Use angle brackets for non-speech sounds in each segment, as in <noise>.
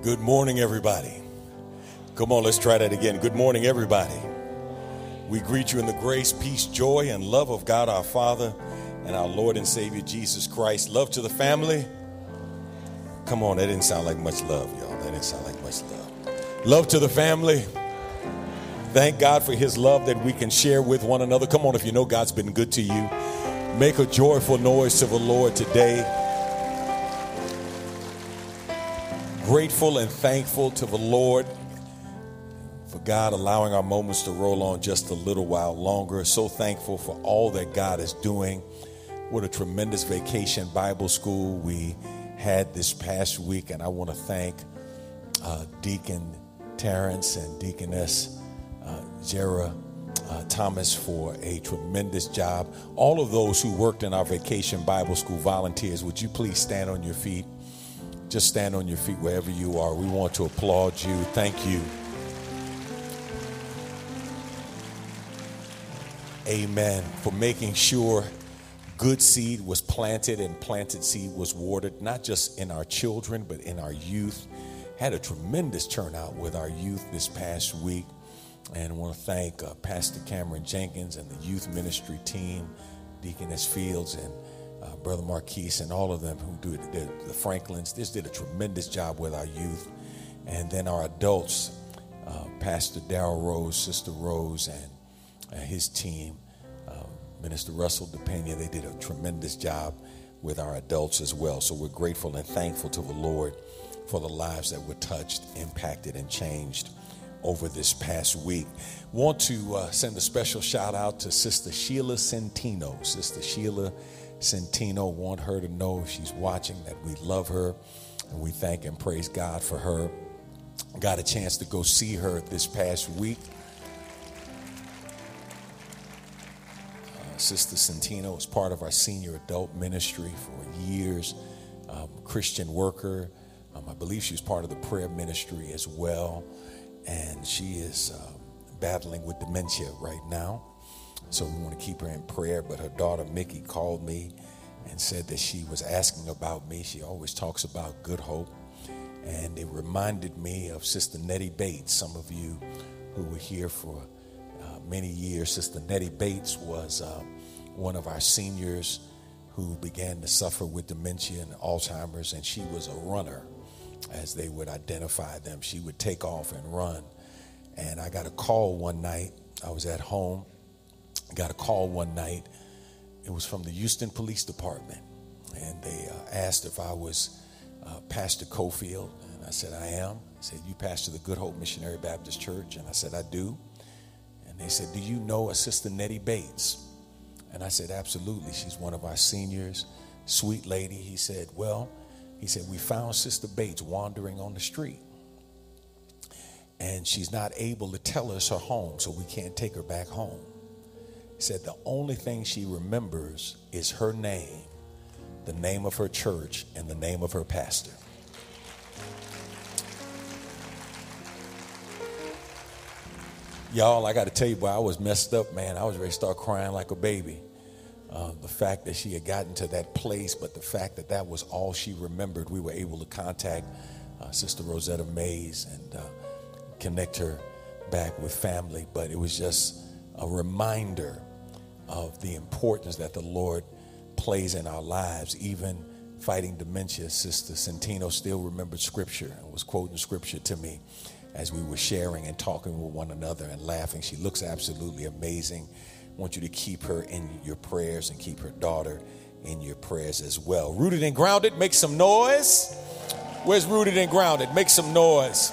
Good morning, everybody. Come on, let's try that again. Good morning, everybody. We greet you in the grace, peace, joy, and love of God our Father and our Lord and Savior Jesus Christ. Love to the family. Come on, that didn't sound like much love, y'all. That didn't sound like much love. Love to the family. Thank God for his love that we can share with one another. Come on, if you know God's been good to you, make a joyful noise to the Lord today. Grateful and thankful to the Lord for God allowing our moments to roll on just a little while longer. So thankful for all that God is doing. What a tremendous vacation Bible school we had this past week, and I want to thank uh, Deacon Terrence and Deaconess uh, Jera uh, Thomas for a tremendous job. All of those who worked in our vacation Bible school volunteers, would you please stand on your feet? Just stand on your feet wherever you are. We want to applaud you. Thank you. Amen. For making sure good seed was planted and planted seed was watered, not just in our children, but in our youth. Had a tremendous turnout with our youth this past week. And I want to thank uh, Pastor Cameron Jenkins and the youth ministry team, Deaconess Fields and Brother Marquise, and all of them who do. The, the Franklins, this did a tremendous job with our youth. And then our adults, uh, Pastor Darrell Rose, Sister Rose, and uh, his team, uh, Minister Russell DePena, they did a tremendous job with our adults as well. So we're grateful and thankful to the Lord for the lives that were touched, impacted, and changed over this past week. Want to uh, send a special shout out to Sister Sheila Centino. Sister Sheila Centino, want her to know if she's watching that we love her and we thank and praise God for her. Got a chance to go see her this past week. Uh, Sister Centino was part of our senior adult ministry for years, um, Christian worker. Um, I believe she's part of the prayer ministry as well and she is uh, battling with dementia right now. So we want to keep her in prayer. But her daughter Mickey called me and said that she was asking about me. She always talks about good hope. And it reminded me of Sister Nettie Bates. Some of you who were here for uh, many years, Sister Nettie Bates was uh, one of our seniors who began to suffer with dementia and Alzheimer's, and she was a runner as they would identify them. She would take off and run. And I got a call one night. I was at home. I got a call one night. It was from the Houston Police Department. And they uh, asked if I was uh, Pastor Cofield. And I said, I am. They said, You pastor the Good Hope Missionary Baptist Church? And I said, I do. And they said, Do you know a Sister Nettie Bates? And I said, Absolutely. She's one of our seniors. Sweet lady. He said, Well, he said, We found Sister Bates wandering on the street. And she's not able to tell us her home, so we can't take her back home. Said, The only thing she remembers is her name, the name of her church, and the name of her pastor. Y'all, I got to tell you, boy, I was messed up, man. I was ready to start crying like a baby. Uh, the fact that she had gotten to that place, but the fact that that was all she remembered, we were able to contact uh, Sister Rosetta Mays and uh, connect her back with family. But it was just a reminder of the importance that the Lord plays in our lives, even fighting dementia. Sister Centino still remembered scripture and was quoting scripture to me as we were sharing and talking with one another and laughing. She looks absolutely amazing I want you to keep her in your prayers and keep her daughter in your prayers as well. Rooted and grounded, make some noise. Where's rooted and grounded? Make some noise.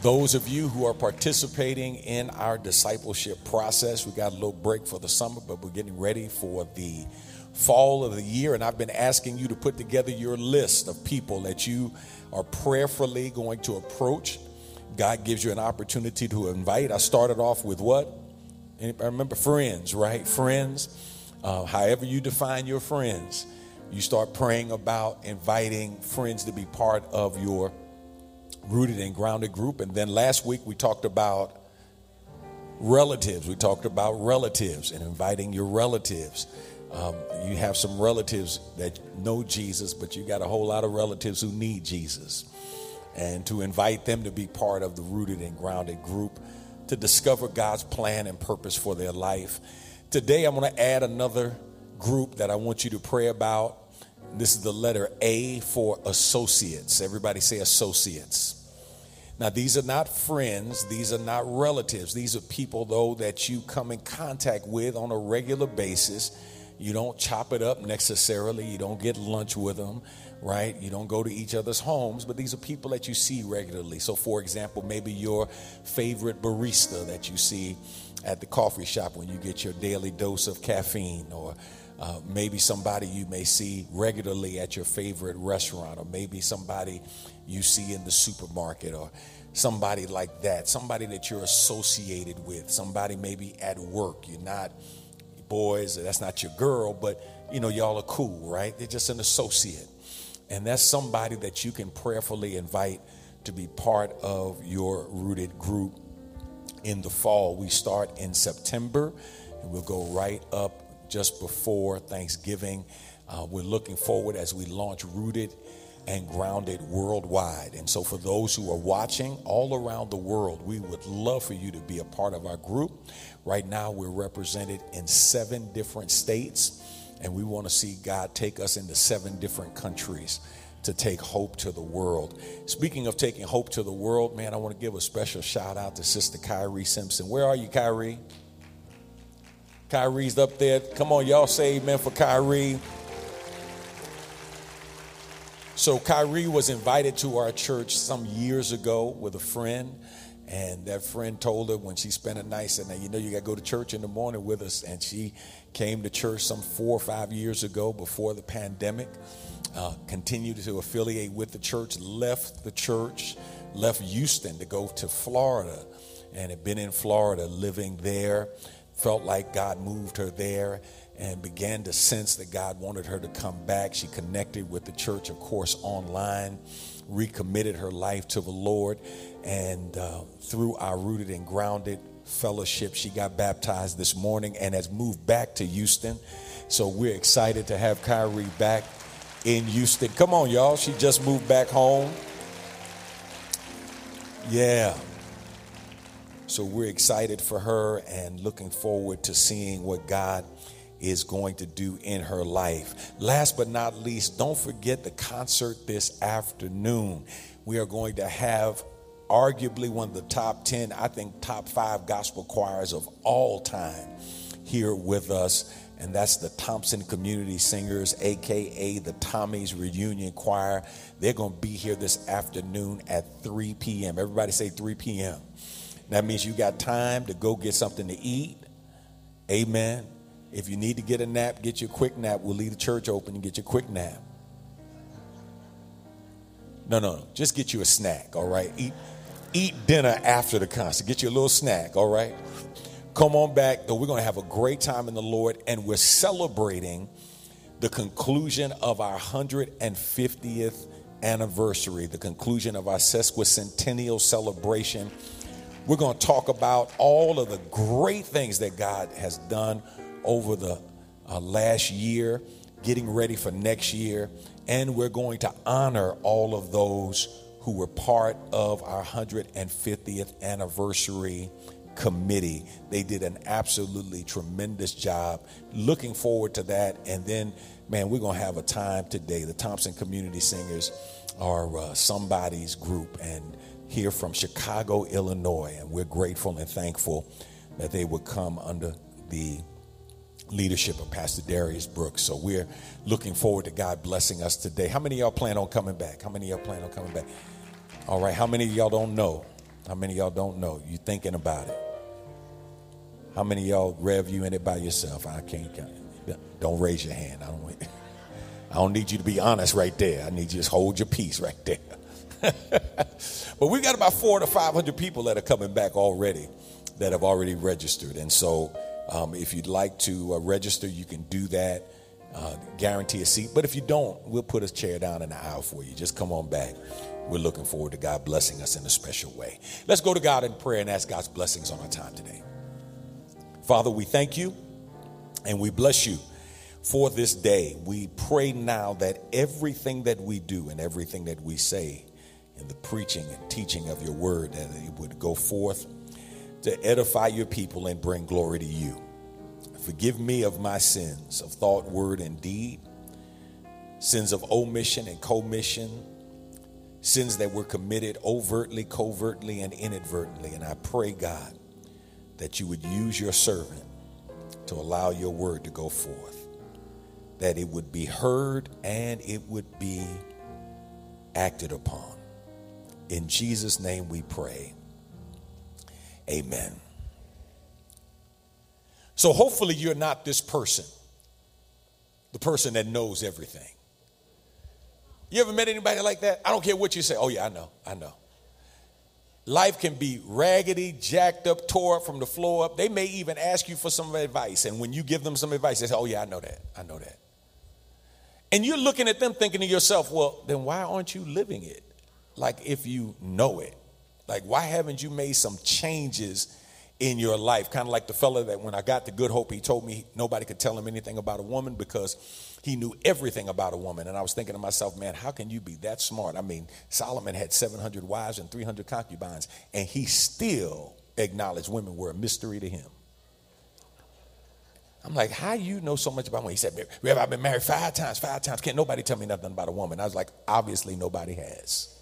Those of you who are participating in our discipleship process, we got a little break for the summer, but we're getting ready for the fall of the year. And I've been asking you to put together your list of people that you are prayerfully going to approach. God gives you an opportunity to invite. I started off with what? I remember friends, right? Friends, uh, however you define your friends, you start praying about inviting friends to be part of your rooted and grounded group. And then last week we talked about relatives. We talked about relatives and inviting your relatives Um, you have some relatives that know Jesus, but you got a whole lot of relatives who need Jesus. And to invite them to be part of the Rooted and Grounded group to discover God's plan and purpose for their life. Today, I'm going to add another group that I want you to pray about. This is the letter A for associates. Everybody say associates. Now, these are not friends, these are not relatives. These are people, though, that you come in contact with on a regular basis. You don't chop it up necessarily, you don't get lunch with them, right? You don't go to each other's homes, but these are people that you see regularly. So, for example, maybe your favorite barista that you see at the coffee shop when you get your daily dose of caffeine, or uh, maybe somebody you may see regularly at your favorite restaurant, or maybe somebody you see in the supermarket, or somebody like that, somebody that you're associated with, somebody maybe at work. You're not boys, that's not your girl, but you know, y'all are cool, right? They're just an associate. And that's somebody that you can prayerfully invite to be part of your rooted group in the fall. We start in September and we'll go right up just before Thanksgiving. Uh, we're looking forward as we launch Rooted and Grounded worldwide. And so, for those who are watching all around the world, we would love for you to be a part of our group. Right now, we're represented in seven different states, and we want to see God take us into seven different countries to take hope to the world. Speaking of taking hope to the world, man, I want to give a special shout out to Sister Kyrie Simpson. Where are you, Kyrie? Kyrie's up there. Come on, y'all say amen for Kyrie. So, Kyrie was invited to our church some years ago with a friend. And that friend told her when she spent a night, said, Now, you know, you got to go to church in the morning with us. And she came to church some four or five years ago before the pandemic uh, continued to affiliate with the church, left the church, left Houston to go to Florida, and had been in Florida living there. Felt like God moved her there and began to sense that God wanted her to come back. She connected with the church, of course, online, recommitted her life to the Lord, and uh, through our rooted and grounded fellowship, she got baptized this morning and has moved back to Houston. So we're excited to have Kyrie back in Houston. Come on, y'all. She just moved back home. Yeah. So we're excited for her and looking forward to seeing what God is going to do in her life. Last but not least, don't forget the concert this afternoon. We are going to have arguably one of the top 10, I think top five gospel choirs of all time here with us and that's the Thompson Community Singers, aka the Tommies Reunion Choir. They're going to be here this afternoon at 3 p.m. Everybody say 3 p.m. That means you got time to go get something to eat. Amen. If you need to get a nap, get your quick nap. We'll leave the church open and get your quick nap. No, no, no. Just get you a snack, all right? Eat, eat dinner after the concert. Get you a little snack, all right? Come on back. We're going to have a great time in the Lord, and we're celebrating the conclusion of our 150th anniversary, the conclusion of our sesquicentennial celebration. We're going to talk about all of the great things that God has done over the uh, last year, getting ready for next year, and we're going to honor all of those who were part of our 150th anniversary committee. They did an absolutely tremendous job. Looking forward to that. And then, man, we're going to have a time today. The Thompson Community Singers are uh, somebody's group and here from Chicago, Illinois. And we're grateful and thankful that they would come under the leadership of Pastor Darius Brooks. So we're looking forward to God blessing us today. How many y'all plan on coming back? How many y'all plan on coming back? All right. How many y'all don't know? How many y'all don't know? You thinking about it? How many y'all rev you in it by yourself? I can't. count. Don't raise your hand. I don't. <laughs> I don't need you to be honest right there. I need you to just hold your peace right there. <laughs> but we've got about four to five hundred people that are coming back already, that have already registered. And so, um, if you'd like to uh, register, you can do that. Uh, guarantee a seat. But if you don't, we'll put a chair down in the aisle for you. Just come on back. We're looking forward to God blessing us in a special way. Let's go to God in prayer and ask God's blessings on our time today. Father, we thank you and we bless you for this day. We pray now that everything that we do and everything that we say in the preaching and teaching of your word, that it would go forth to edify your people and bring glory to you. Forgive me of my sins of thought, word, and deed, sins of omission and commission, sins that were committed overtly, covertly, and inadvertently. And I pray, God, that you would use your servant to allow your word to go forth, that it would be heard and it would be acted upon. In Jesus' name we pray. Amen. So hopefully you're not this person, the person that knows everything. You ever met anybody like that? I don't care what you say. Oh, yeah, I know, I know. Life can be raggedy, jacked up, tore up from the floor up. They may even ask you for some advice. And when you give them some advice, they say, Oh, yeah, I know that. I know that. And you're looking at them thinking to yourself, Well, then why aren't you living it? Like if you know it. Like, why haven't you made some changes in your life? Kind of like the fella that when I got to Good Hope, he told me nobody could tell him anything about a woman because he knew everything about a woman. And I was thinking to myself, man, how can you be that smart? I mean, Solomon had 700 wives and 300 concubines, and he still acknowledged women were a mystery to him. I'm like, how you know so much about women? He said, Rev, I've been married five times, five times. Can't nobody tell me nothing about a woman. I was like, obviously nobody has.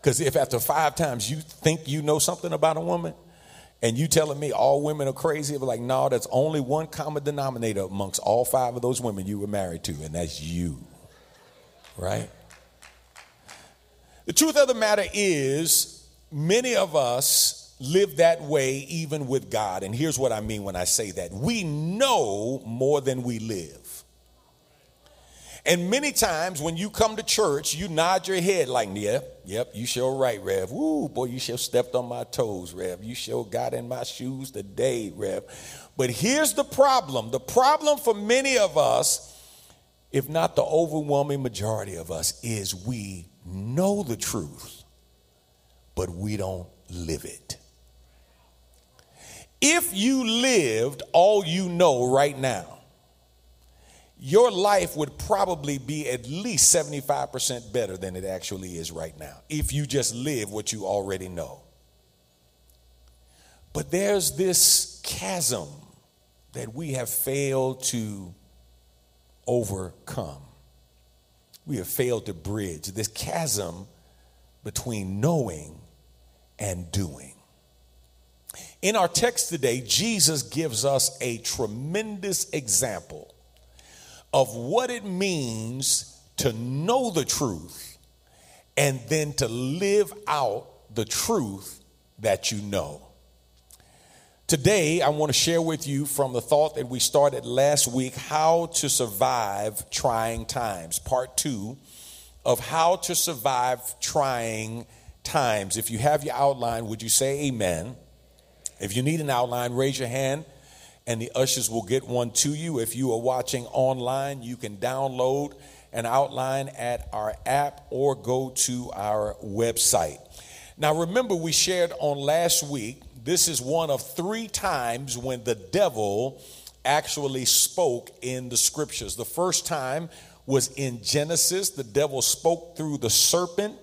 Because if after five times you think you know something about a woman, and you telling me all women are crazy, but like, no, that's only one common denominator amongst all five of those women you were married to, and that's you. Right? The truth of the matter is, many of us live that way even with God. And here's what I mean when I say that we know more than we live. And many times when you come to church, you nod your head like, yep, yep, you sure right, Rev. Woo, boy, you sure stepped on my toes, Rev. You sure got in my shoes today, Rev. But here's the problem. The problem for many of us, if not the overwhelming majority of us, is we know the truth, but we don't live it. If you lived all you know right now, your life would probably be at least 75% better than it actually is right now if you just live what you already know. But there's this chasm that we have failed to overcome. We have failed to bridge this chasm between knowing and doing. In our text today, Jesus gives us a tremendous example of what it means to know the truth and then to live out the truth that you know. Today, I want to share with you from the thought that we started last week how to survive trying times, part two of how to survive trying times. If you have your outline, would you say amen? If you need an outline, raise your hand and the ushers will get one to you. If you are watching online, you can download an outline at our app or go to our website. Now, remember, we shared on last week, this is one of three times when the devil actually spoke in the scriptures. The first time was in Genesis, the devil spoke through the serpent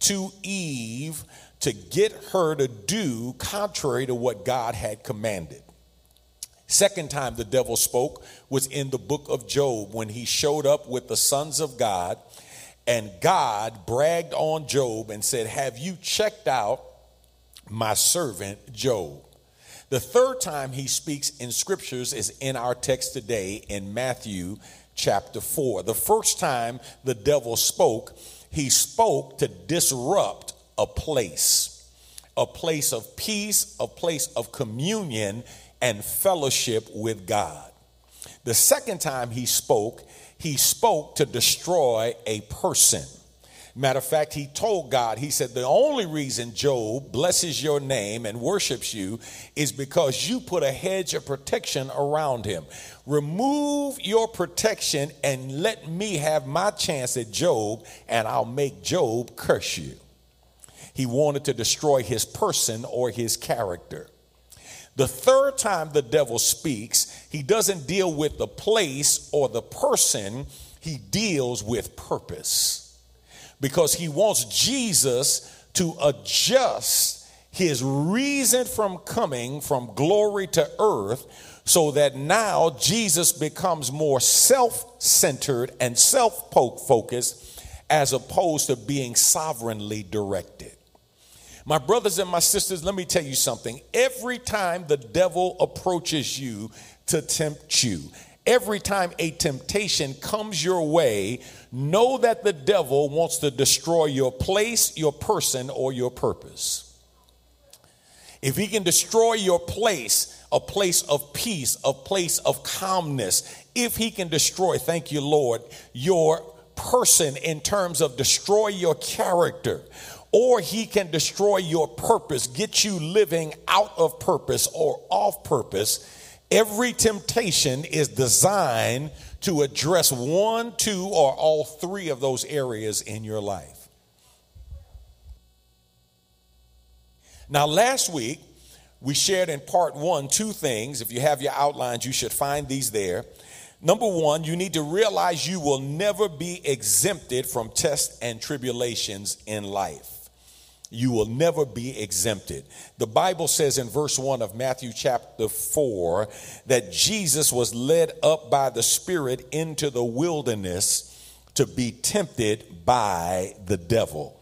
to Eve to get her to do contrary to what God had commanded. Second time the devil spoke was in the book of Job when he showed up with the sons of God and God bragged on Job and said, Have you checked out my servant Job? The third time he speaks in scriptures is in our text today in Matthew chapter 4. The first time the devil spoke, he spoke to disrupt a place, a place of peace, a place of communion and fellowship with God. The second time he spoke, he spoke to destroy a person. Matter of fact, he told God, he said, The only reason Job blesses your name and worships you is because you put a hedge of protection around him. Remove your protection and let me have my chance at Job, and I'll make Job curse you. He wanted to destroy his person or his character. The third time the devil speaks, he doesn't deal with the place or the person, he deals with purpose. Because he wants Jesus to adjust his reason from coming from glory to earth so that now Jesus becomes more self centered and self focused as opposed to being sovereignly directed. My brothers and my sisters, let me tell you something. Every time the devil approaches you to tempt you, every time a temptation comes your way, know that the devil wants to destroy your place, your person, or your purpose. If he can destroy your place, a place of peace, a place of calmness, if he can destroy, thank you, Lord, your person in terms of destroy your character, or he can destroy your purpose, get you living out of purpose or off purpose. Every temptation is designed to address one, two, or all three of those areas in your life. Now, last week, we shared in part one two things. If you have your outlines, you should find these there. Number one, you need to realize you will never be exempted from tests and tribulations in life. You will never be exempted. The Bible says in verse 1 of Matthew chapter 4 that Jesus was led up by the Spirit into the wilderness to be tempted by the devil.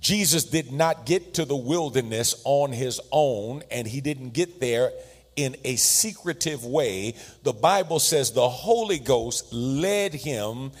Jesus did not get to the wilderness on his own, and he didn't get there in a secretive way. The Bible says the Holy Ghost led him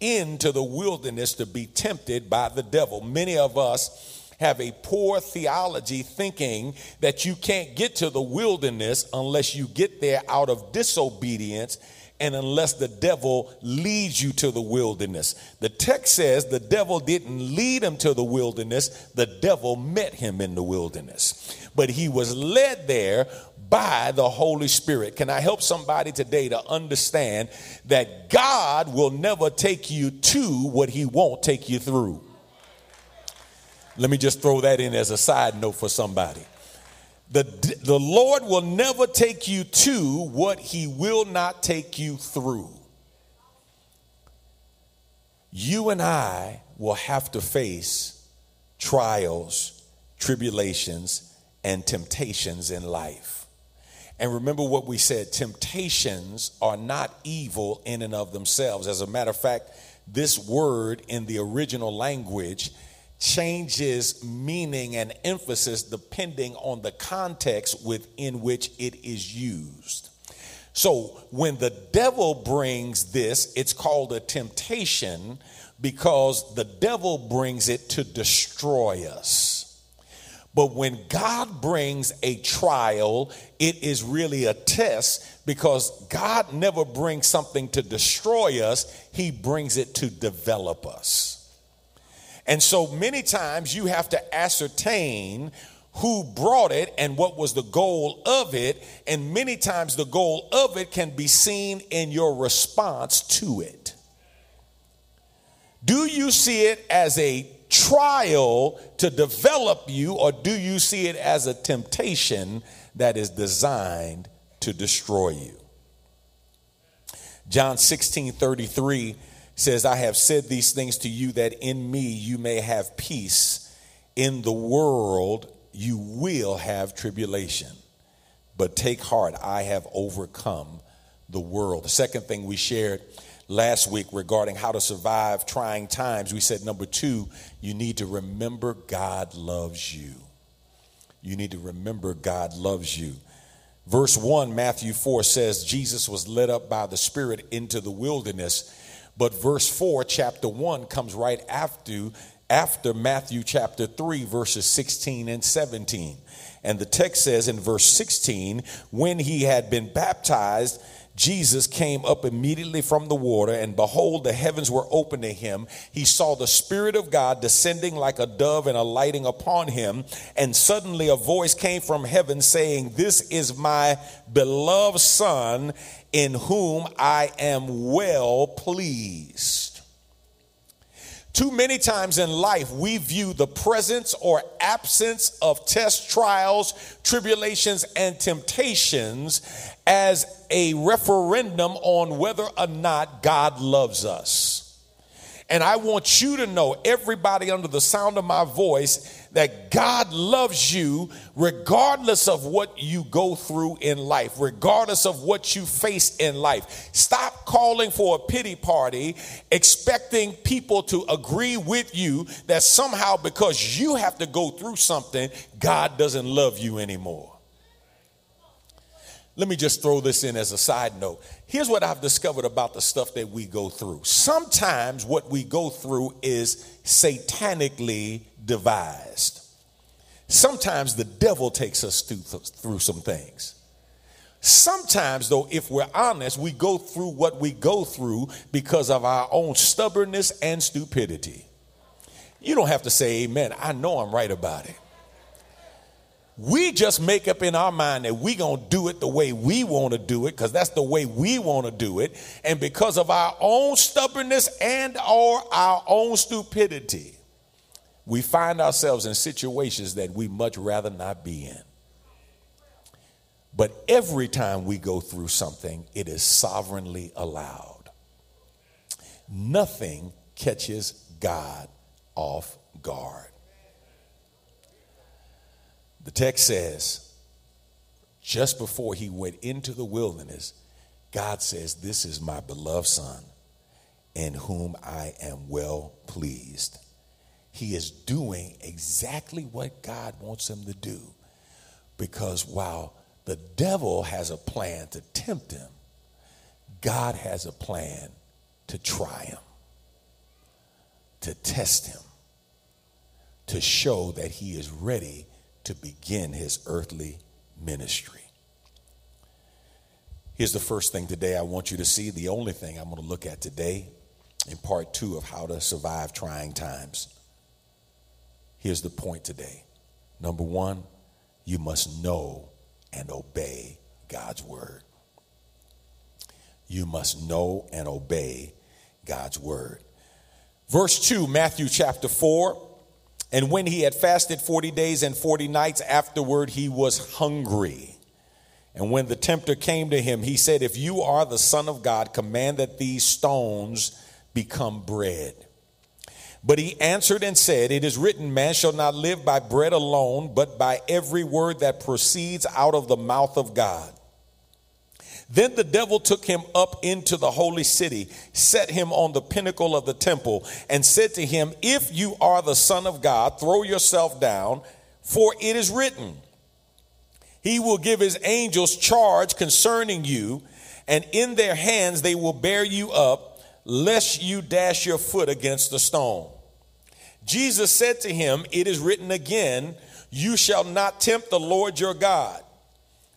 into the wilderness to be tempted by the devil. Many of us have a poor theology thinking that you can't get to the wilderness unless you get there out of disobedience and unless the devil leads you to the wilderness. The text says the devil didn't lead him to the wilderness, the devil met him in the wilderness. But he was led there by the Holy Spirit. Can I help somebody today to understand that God will never take you to what he won't take you through? Let me just throw that in as a side note for somebody. The, the Lord will never take you to what he will not take you through. You and I will have to face trials, tribulations, and temptations in life. And remember what we said temptations are not evil in and of themselves. As a matter of fact, this word in the original language changes meaning and emphasis depending on the context within which it is used. So when the devil brings this, it's called a temptation because the devil brings it to destroy us. But when God brings a trial, it is really a test because God never brings something to destroy us, He brings it to develop us. And so many times you have to ascertain who brought it and what was the goal of it. And many times the goal of it can be seen in your response to it. Do you see it as a trial to develop you, or do you see it as a temptation that is designed to destroy you? John 16 33 says, I have said these things to you that in me you may have peace. In the world you will have tribulation. But take heart, I have overcome the world. The second thing we shared last week regarding how to survive trying times, we said number two, you need to remember God loves you. You need to remember God loves you. Verse 1, Matthew 4 says, Jesus was led up by the Spirit into the wilderness but verse 4, chapter 1, comes right after, after Matthew chapter 3, verses 16 and 17. And the text says in verse 16, when he had been baptized, Jesus came up immediately from the water, and behold, the heavens were opened to him. He saw the Spirit of God descending like a dove and alighting upon him. And suddenly a voice came from heaven saying, This is my beloved Son, in whom I am well pleased. Too many times in life, we view the presence or absence of tests, trials, tribulations, and temptations as a referendum on whether or not God loves us. And I want you to know, everybody under the sound of my voice, that God loves you regardless of what you go through in life, regardless of what you face in life. Stop calling for a pity party, expecting people to agree with you that somehow because you have to go through something, God doesn't love you anymore. Let me just throw this in as a side note. Here's what I've discovered about the stuff that we go through. Sometimes what we go through is satanically devised. Sometimes the devil takes us through, through some things. Sometimes, though, if we're honest, we go through what we go through because of our own stubbornness and stupidity. You don't have to say amen. I know I'm right about it. We just make up in our mind that we're going to do it the way we want to do it because that's the way we want to do it. And because of our own stubbornness and or our own stupidity, we find ourselves in situations that we much rather not be in. But every time we go through something, it is sovereignly allowed. Nothing catches God off guard. The text says, just before he went into the wilderness, God says, This is my beloved Son, in whom I am well pleased. He is doing exactly what God wants him to do. Because while the devil has a plan to tempt him, God has a plan to try him, to test him, to show that he is ready to begin his earthly ministry. Here's the first thing today I want you to see, the only thing I'm going to look at today in part two of how to survive trying times. Here's the point today. Number one, you must know and obey God's word. You must know and obey God's word. Verse 2, Matthew chapter 4. And when he had fasted 40 days and 40 nights afterward, he was hungry. And when the tempter came to him, he said, If you are the Son of God, command that these stones become bread. But he answered and said, It is written, Man shall not live by bread alone, but by every word that proceeds out of the mouth of God. Then the devil took him up into the holy city, set him on the pinnacle of the temple, and said to him, If you are the Son of God, throw yourself down, for it is written, He will give His angels charge concerning you, and in their hands they will bear you up, lest you dash your foot against a stone. Jesus said to him, It is written again, You shall not tempt the Lord your God.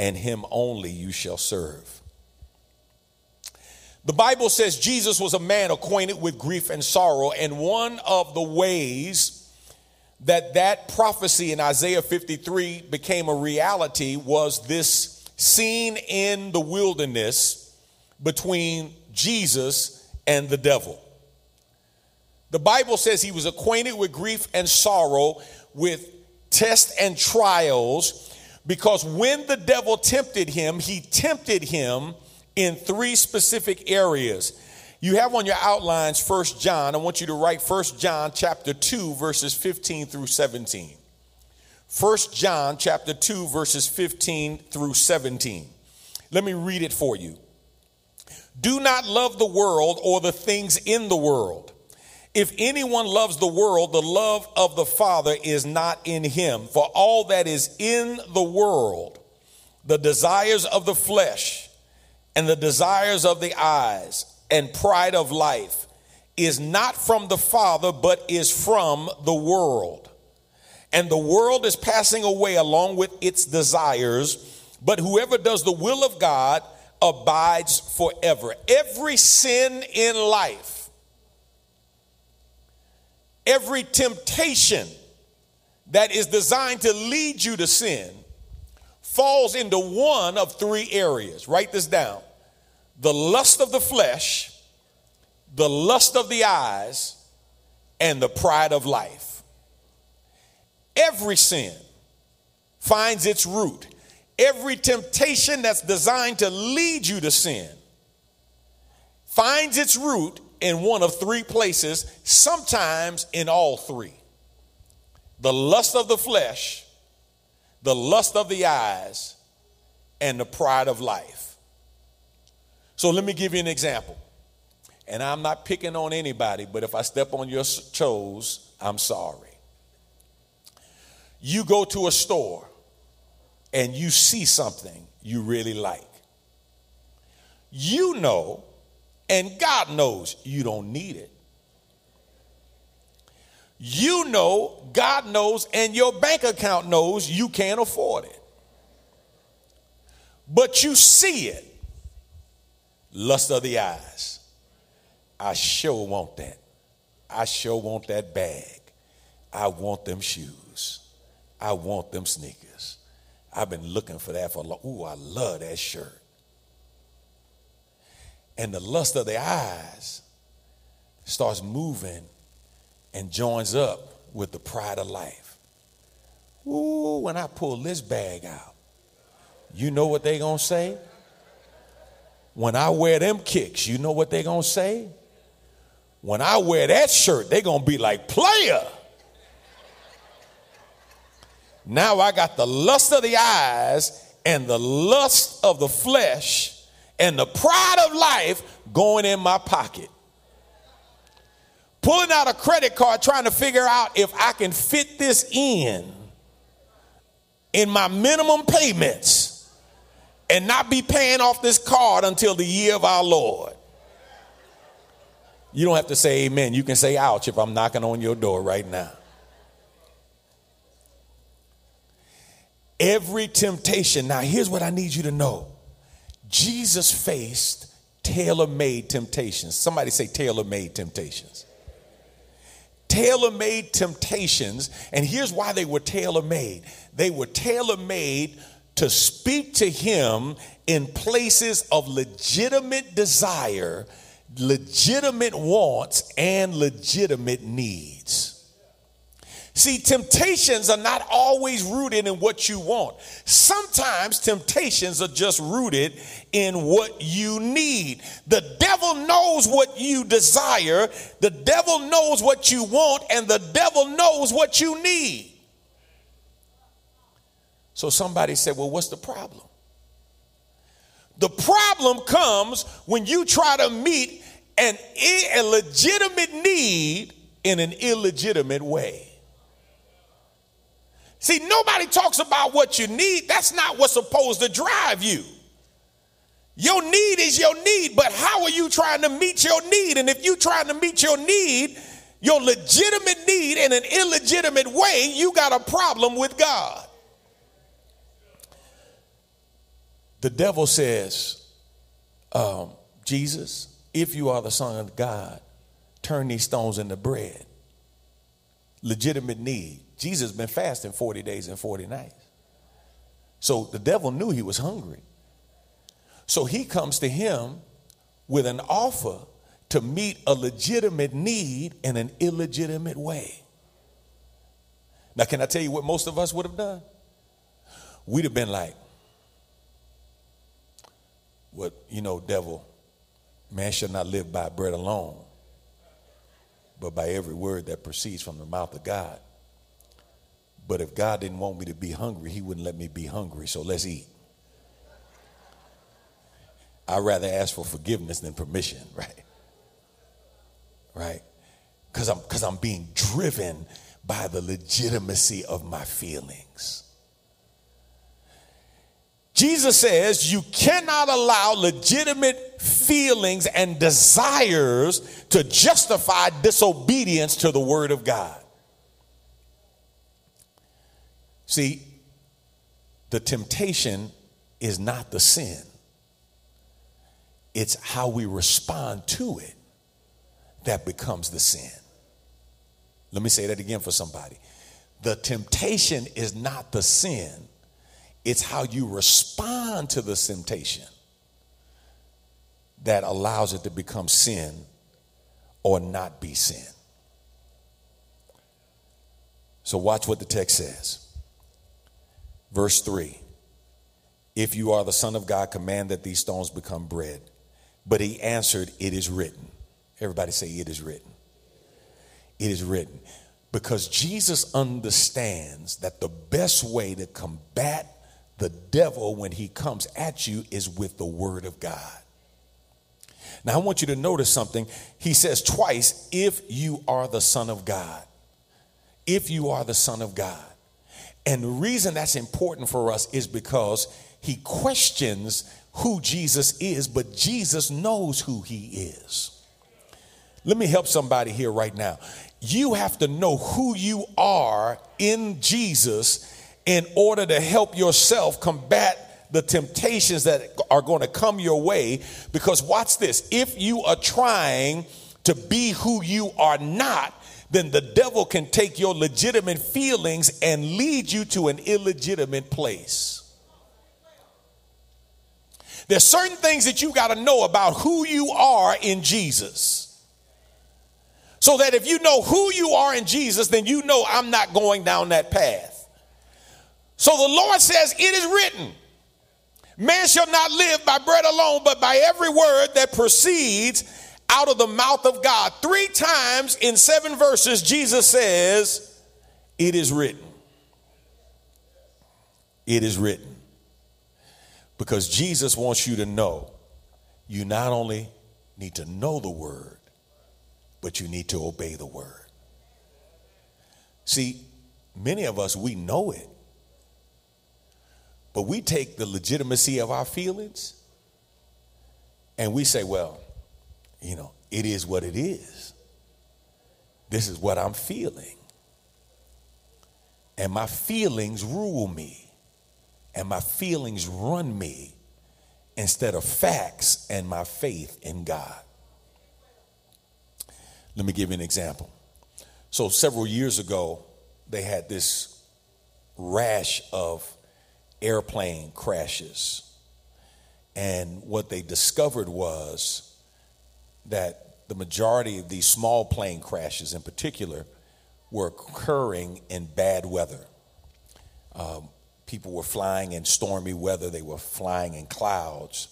and him only you shall serve. The Bible says Jesus was a man acquainted with grief and sorrow, and one of the ways that that prophecy in Isaiah 53 became a reality was this scene in the wilderness between Jesus and the devil. The Bible says he was acquainted with grief and sorrow, with tests and trials because when the devil tempted him, he tempted him in three specific areas. You have on your outlines First John. I want you to write First John chapter 2 verses 15 through 17. First John chapter 2 verses 15 through 17. Let me read it for you. Do not love the world or the things in the world. If anyone loves the world, the love of the Father is not in him. For all that is in the world, the desires of the flesh and the desires of the eyes and pride of life is not from the Father, but is from the world. And the world is passing away along with its desires, but whoever does the will of God abides forever. Every sin in life, every temptation that is designed to lead you to sin falls into one of three areas. Write this down the lust of the flesh, the lust of the eyes, and the pride of life. Every sin finds its root. Every temptation that's designed to lead you to sin finds its root in one of three places, sometimes in all three the lust of the flesh, the lust of the eyes, and the pride of life. So let me give you an example. And I'm not picking on anybody, but if I step on your toes, I'm sorry. You go to a store and you see something you really like. You know, and God knows you don't need it. You know, God knows, and your bank account knows you can't afford it. But you see it. Lust of the eyes. I sure want that. I sure want that bag. I want them shoes. I want them sneakers. I've been looking for that for a long. Ooh, I love that shirt. And the lust of the eyes starts moving and joins up with the pride of life. Ooh, when I pull this bag out, you know what they gonna say? When I wear them kicks, you know what they gonna say? When I wear that shirt, they gonna be like, player. Now I got the lust of the eyes and the lust of the flesh and the pride of life going in my pocket. Pulling out a credit card trying to figure out if I can fit this in in my minimum payments and not be paying off this card until the year of our Lord. You don't have to say amen. You can say ouch if I'm knocking on your door right now. Every temptation. Now, here's what I need you to know Jesus faced tailor made temptations. Somebody say tailor made temptations. Tailor made temptations. And here's why they were tailor made they were tailor made to speak to him in places of legitimate desire legitimate wants and legitimate needs. See, temptations are not always rooted in what you want. Sometimes temptations are just rooted in what you need. The devil knows what you desire, the devil knows what you want, and the devil knows what you need. So somebody said, Well, what's the problem? The problem comes when you try to meet an, a legitimate need in an illegitimate way. See, nobody talks about what you need. That's not what's supposed to drive you. Your need is your need, but how are you trying to meet your need? And if you're trying to meet your need, your legitimate need in an illegitimate way, you got a problem with God. The devil says, um, Jesus, if you are the Son of God, turn these stones into bread. Legitimate need. Jesus been fasting 40 days and 40 nights. So the devil knew he was hungry. So he comes to him with an offer to meet a legitimate need in an illegitimate way. Now, can I tell you what most of us would have done? We'd have been like, what, you know, devil, Man shall not live by bread alone, but by every word that proceeds from the mouth of God. But if God didn't want me to be hungry, He wouldn't let me be hungry. So let's eat. I'd rather ask for forgiveness than permission, <laughs> right? Right? Because I'm because I'm being driven by the legitimacy of my feelings. Jesus says you cannot allow legitimate feelings and desires to justify disobedience to the word of God. See, the temptation is not the sin, it's how we respond to it that becomes the sin. Let me say that again for somebody. The temptation is not the sin, it's how you respond to the temptation that allows it to become sin or not be sin. So, watch what the text says. Verse 3 If you are the Son of God, command that these stones become bread. But he answered, It is written. Everybody say, It is written. It is written. Because Jesus understands that the best way to combat the devil when he comes at you is with the word of God. Now, I want you to notice something. He says twice, if you are the Son of God. If you are the Son of God. And the reason that's important for us is because he questions who Jesus is, but Jesus knows who he is. Let me help somebody here right now. You have to know who you are in Jesus in order to help yourself combat the temptations that are going to come your way. Because watch this if you are trying to be who you are not, then the devil can take your legitimate feelings and lead you to an illegitimate place. There's certain things that you got to know about who you are in Jesus. So that if you know who you are in Jesus, then you know I'm not going down that path. So the Lord says, It is written, man shall not live by bread alone, but by every word that proceeds out of the mouth of God. Three times in seven verses, Jesus says, It is written. It is written. Because Jesus wants you to know you not only need to know the word, but you need to obey the word. See, many of us, we know it, but we take the legitimacy of our feelings and we say, well, you know, it is what it is. This is what I'm feeling. And my feelings rule me. And my feelings run me instead of facts and my faith in God. Let me give you an example. So, several years ago, they had this rash of airplane crashes. And what they discovered was that the majority of these small plane crashes, in particular, were occurring in bad weather. Um, people were flying in stormy weather, they were flying in clouds.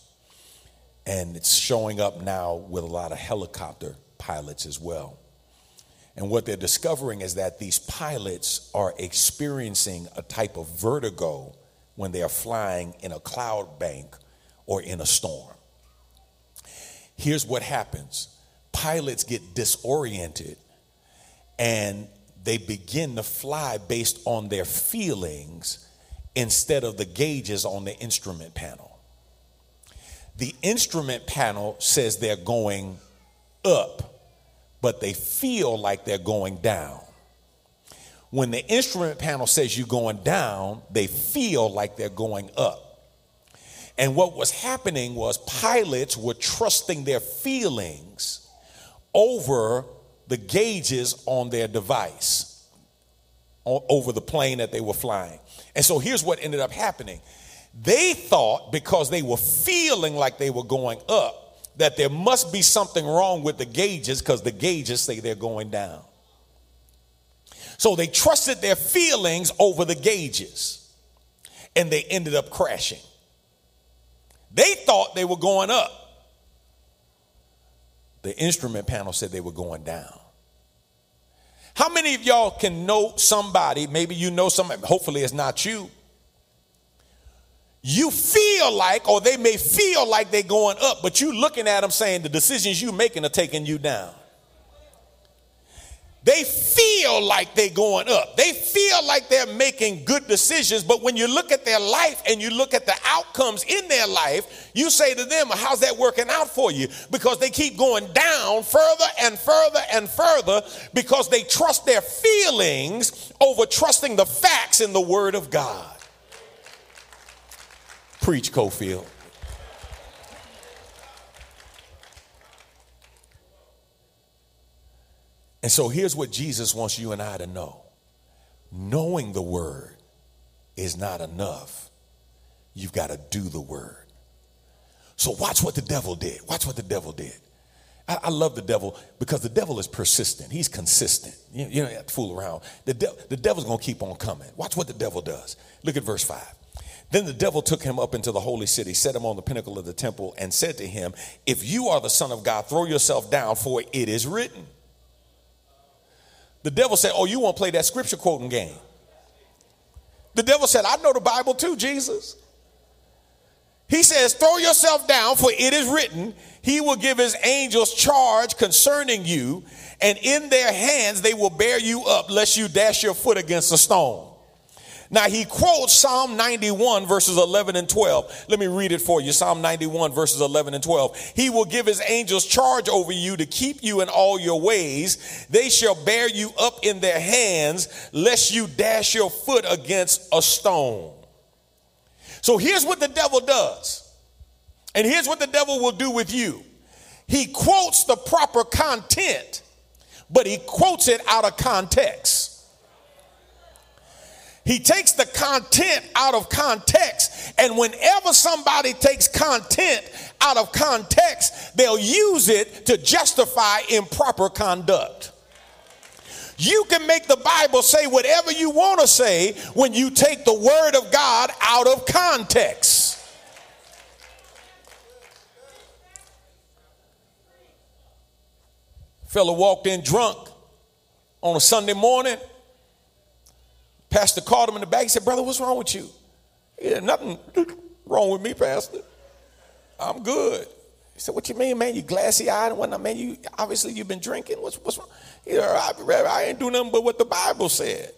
And it's showing up now with a lot of helicopter pilots as well. And what they're discovering is that these pilots are experiencing a type of vertigo when they are flying in a cloud bank or in a storm. Here's what happens pilots get disoriented and they begin to fly based on their feelings instead of the gauges on the instrument panel. The instrument panel says they're going up, but they feel like they're going down. When the instrument panel says you're going down, they feel like they're going up. And what was happening was pilots were trusting their feelings over the gauges on their device, over the plane that they were flying. And so here's what ended up happening they thought because they were feeling like they were going up, that there must be something wrong with the gauges because the gauges say they're going down. So they trusted their feelings over the gauges and they ended up crashing. They thought they were going up. The instrument panel said they were going down. How many of y'all can know somebody? Maybe you know somebody, hopefully it's not you, you feel like, or they may feel like they're going up, but you looking at them saying the decisions you making are taking you down. They feel like they're going up. They feel like they're making good decisions, but when you look at their life and you look at the outcomes in their life, you say to them, How's that working out for you? Because they keep going down further and further and further because they trust their feelings over trusting the facts in the Word of God. Preach, Cofield. And so here's what Jesus wants you and I to know knowing the word is not enough. You've got to do the word. So watch what the devil did. Watch what the devil did. I, I love the devil because the devil is persistent. He's consistent. You, you don't have to fool around. The, de- the devil's going to keep on coming. Watch what the devil does. Look at verse 5. Then the devil took him up into the holy city, set him on the pinnacle of the temple, and said to him, If you are the Son of God, throw yourself down, for it is written. The devil said, Oh, you want to play that scripture quoting game? The devil said, I know the Bible too, Jesus. He says, Throw yourself down, for it is written, He will give His angels charge concerning you, and in their hands they will bear you up, lest you dash your foot against a stone. Now he quotes Psalm 91 verses 11 and 12. Let me read it for you. Psalm 91 verses 11 and 12. He will give his angels charge over you to keep you in all your ways. They shall bear you up in their hands, lest you dash your foot against a stone. So here's what the devil does. And here's what the devil will do with you. He quotes the proper content, but he quotes it out of context. He takes the content out of context. And whenever somebody takes content out of context, they'll use it to justify improper conduct. You can make the Bible say whatever you want to say when you take the Word of God out of context. Fellow walked in drunk on a Sunday morning Pastor called him in the back. He said, Brother, what's wrong with you? Said, Nothing <laughs> wrong with me, Pastor. I'm good. He said, What you mean, man? You glassy eyed and whatnot, man. You obviously you've been drinking. What's what's wrong? He said, I, I ain't do nothing but what the Bible said.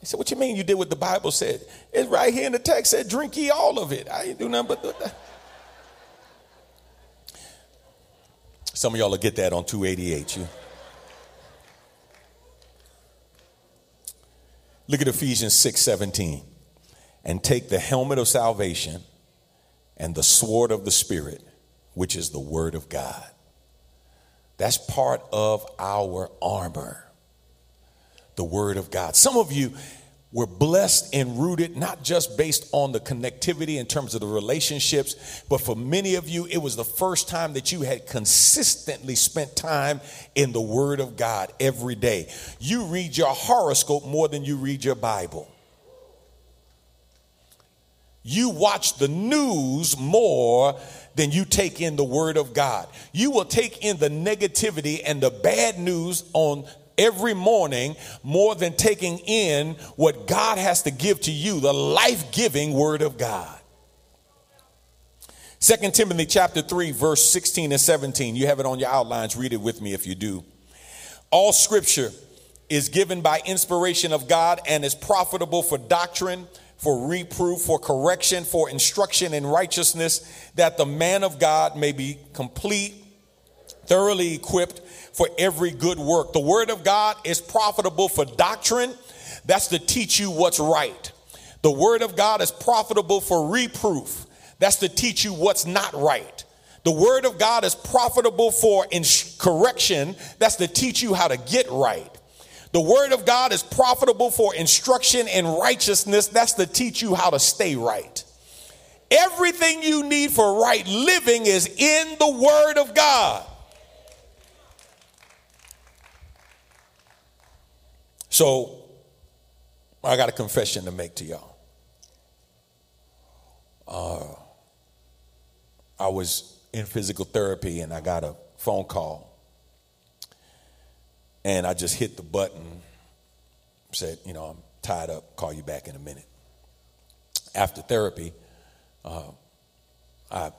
He said, What you mean you did what the Bible said? It's right here in the text said, drink ye all of it. I ain't do nothing but the, Some of y'all will get that on 288. You Look at Ephesians 6 17. And take the helmet of salvation and the sword of the Spirit, which is the word of God. That's part of our armor, the word of God. Some of you, we're blessed and rooted, not just based on the connectivity in terms of the relationships, but for many of you, it was the first time that you had consistently spent time in the Word of God every day. You read your horoscope more than you read your Bible. You watch the news more than you take in the Word of God. You will take in the negativity and the bad news on every morning more than taking in what God has to give to you, the life giving Word of God. 2 Timothy chapter 3 verse 16 and 17 you have it on your outlines. Read it with me if you do. All scripture is given by inspiration of God and is profitable for doctrine for reproof for correction for instruction in righteousness that the man of God may be complete thoroughly equipped for every good work. The word of God is profitable for doctrine. That's to teach you what's right. The word of God is profitable for reproof. That's to teach you what's not right. The word of God is profitable for correction. That's to teach you how to get right. The word of God is profitable for instruction in righteousness. That's to teach you how to stay right. Everything you need for right living is in the word of God. So I got a confession to make to y'all. Uh, I was in physical therapy and I got a phone call. And I just hit the button, said, you know, I'm tied up, call you back in a minute. After therapy, uh, I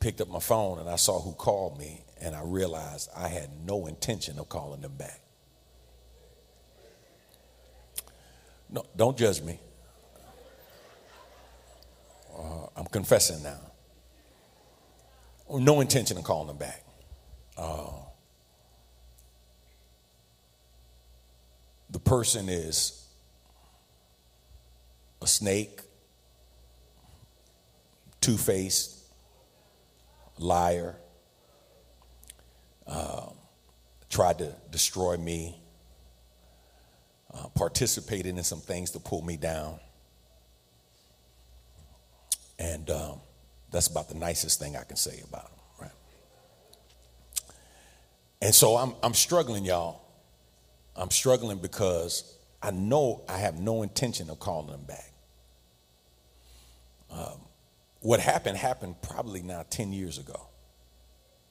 picked up my phone and I saw who called me, and I realized I had no intention of calling them back. No, don't judge me. Uh, I'm confessing now. No intention of calling them back. Uh, the person is a snake, two faced, liar, uh, tried to destroy me, uh, participated in some things to pull me down. And um, that's about the nicest thing I can say about him, right? And so I'm, I'm struggling, y'all. I'm struggling because I know I have no intention of calling them back. Um, what happened happened probably now 10 years ago,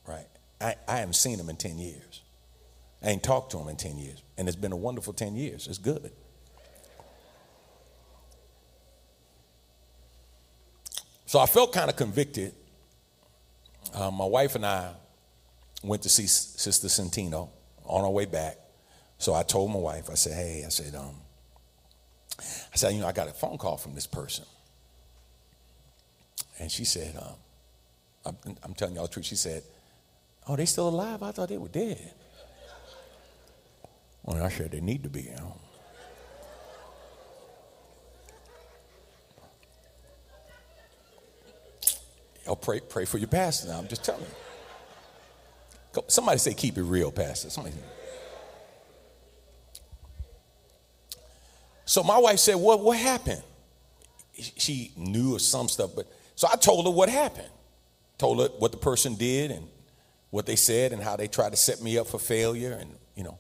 right? I, I haven't seen them in 10 years. I ain't talked to him in 10 years. And it's been a wonderful 10 years. It's good. So I felt kind of convicted. Uh, my wife and I went to see Sister Centino on our way back. So I told my wife, I said, hey, I said, um, I said, you know, I got a phone call from this person. And she said, um, I'm, I'm, telling y'all the truth. She said, oh, they still alive? I thought they were dead. Well, I said they need to be. Know? Y'all pray, pray for your pastor now. I'm just telling you. Somebody say, keep it real, pastor. Somebody So my wife said, What, what happened? She knew of some stuff, but so I told her what happened. Told her what the person did and what they said and how they tried to set me up for failure and, you know,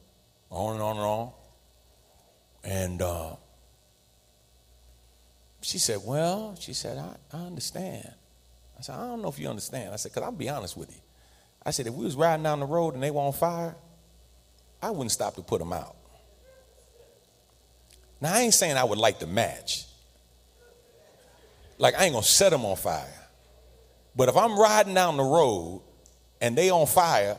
on and on and on. And uh, she said, Well, she said, I, I understand. I said, I don't know if you understand. I said, because I'll be honest with you. I said, if we was riding down the road and they were on fire, I wouldn't stop to put them out. Now, I ain't saying I would like to match. Like, I ain't gonna set them on fire. But if I'm riding down the road and they on fire,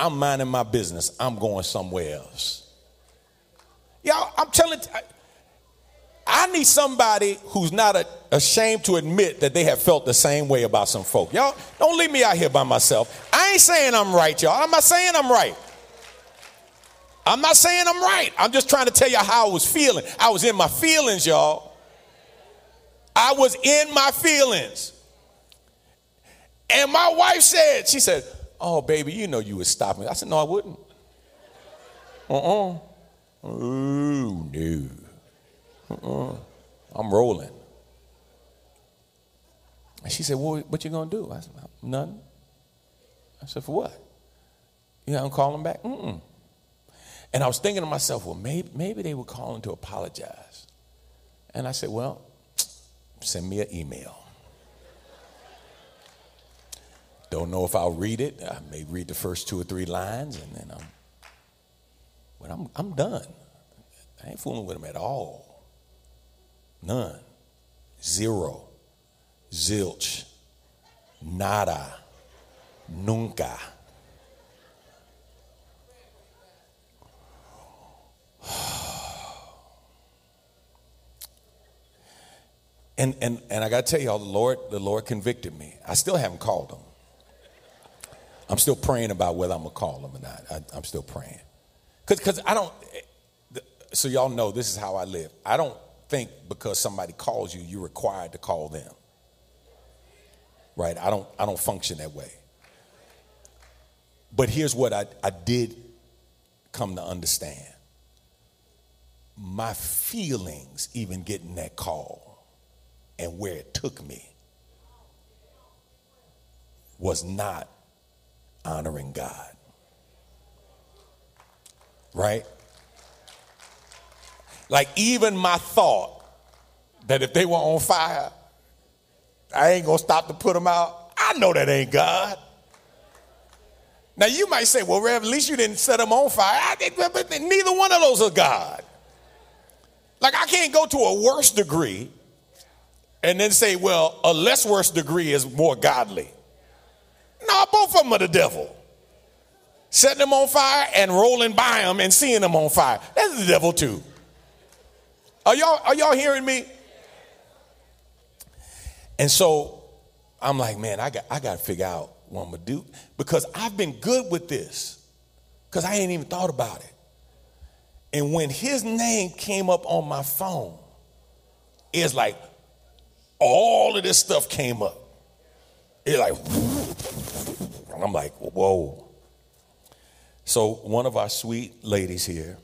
I'm minding my business. I'm going somewhere else. Y'all, I'm telling I need somebody who's not a, ashamed to admit that they have felt the same way about some folk. Y'all, don't leave me out here by myself. I ain't saying I'm right, y'all. I'm not saying I'm right. I'm not saying I'm right. I'm just trying to tell you how I was feeling. I was in my feelings, y'all. I was in my feelings. And my wife said, she said, Oh, baby, you know you would stop me. I said, No, I wouldn't. Uh uh-uh. uh. Oh, no. Uh-uh. I'm rolling. And she said, well, what you gonna do? I said, nothing. I said, for what? You know, I'm calling back? Mm-mm. And I was thinking to myself, well, maybe, maybe they were calling to apologize. And I said, well, send me an email. Don't know if I'll read it. I may read the first two or three lines and then I'm, but I'm, I'm done. I ain't fooling with them at all. None. Zero. Zilch. Nada. Nunca. <sighs> And, and, and I got to tell y'all, the Lord, the Lord convicted me. I still haven't called him. I'm still praying about whether I'm going to call him or not. I, am still praying. Because I don't, so y'all know this is how I live. I don't think because somebody calls you, you're required to call them. Right? I don't I don't function that way. But here's what I, I did come to understand. My feelings, even getting that call and where it took me, was not honoring God. Right? Like even my thought that if they were on fire, I ain't gonna stop to put them out. I know that ain't God. Now you might say, well, Rev, at least you didn't set them on fire. I but neither one of those are God. Like I can't go to a worse degree and then say, well, a less worse degree is more godly. No, both of them are the devil. Setting them on fire and rolling by them and seeing them on fire. That's the devil too. Are y'all, are y'all hearing me? And so I'm like, man, I got, I got to figure out what I'm going to do because I've been good with this because I ain't even thought about it. And when his name came up on my phone, it's like all of this stuff came up. It's like, I'm like, whoa. So one of our sweet ladies here,